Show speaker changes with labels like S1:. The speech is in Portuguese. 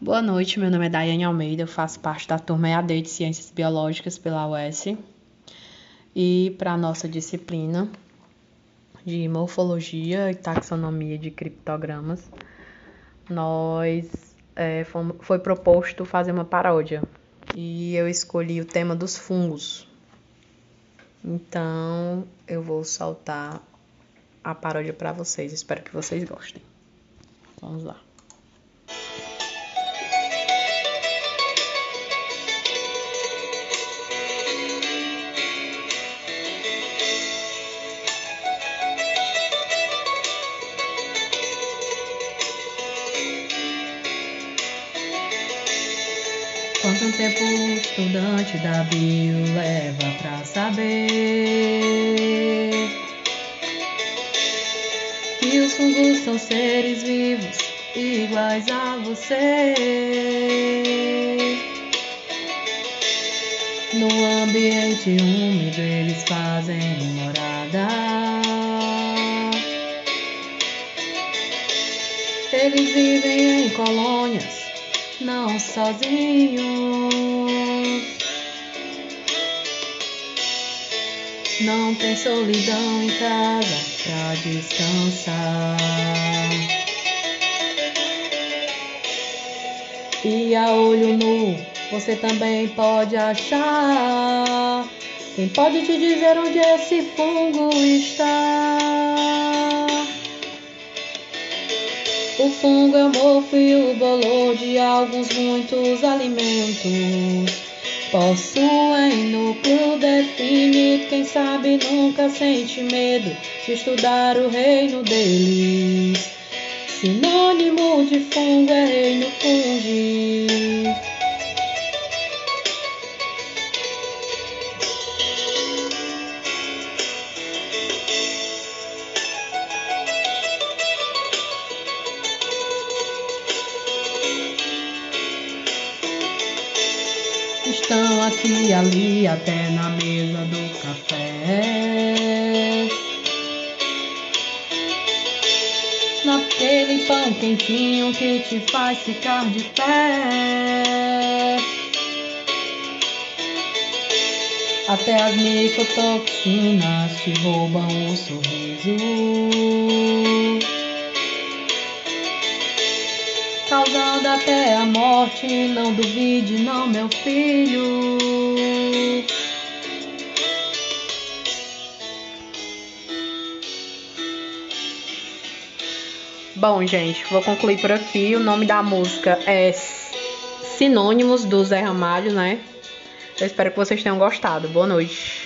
S1: Boa noite, meu nome é Daiane Almeida, eu faço parte da turma EAD de Ciências Biológicas pela UES. E para a nossa disciplina de morfologia e taxonomia de criptogramas, nós é, foi proposto fazer uma paródia e eu escolhi o tema dos fungos. Então eu vou soltar a paródia para vocês, espero que vocês gostem. Vamos lá. Quanto tempo o estudante da bio leva pra saber que os fungos são seres vivos iguais a você? No ambiente úmido eles fazem morada. Eles vivem em colônias não sozinhos. Não tem solidão em casa pra descansar. E a olho nu você também pode achar. Quem pode te dizer onde esse fungo está? Fungo é o mofo e o bolor de alguns muitos alimentos. Possuem núcleo definido, quem sabe nunca sente medo de estudar o reino deles. Estão aqui ali, até na mesa do café. Naquele pão quentinho que te faz ficar de pé. Até as micotoxinas te roubam o sorriso. Causando até a morte. Não duvide, não, meu filho. Bom, gente, vou concluir por aqui. O nome da música é Sinônimos do Zé Ramalho, né? Eu espero que vocês tenham gostado. Boa noite.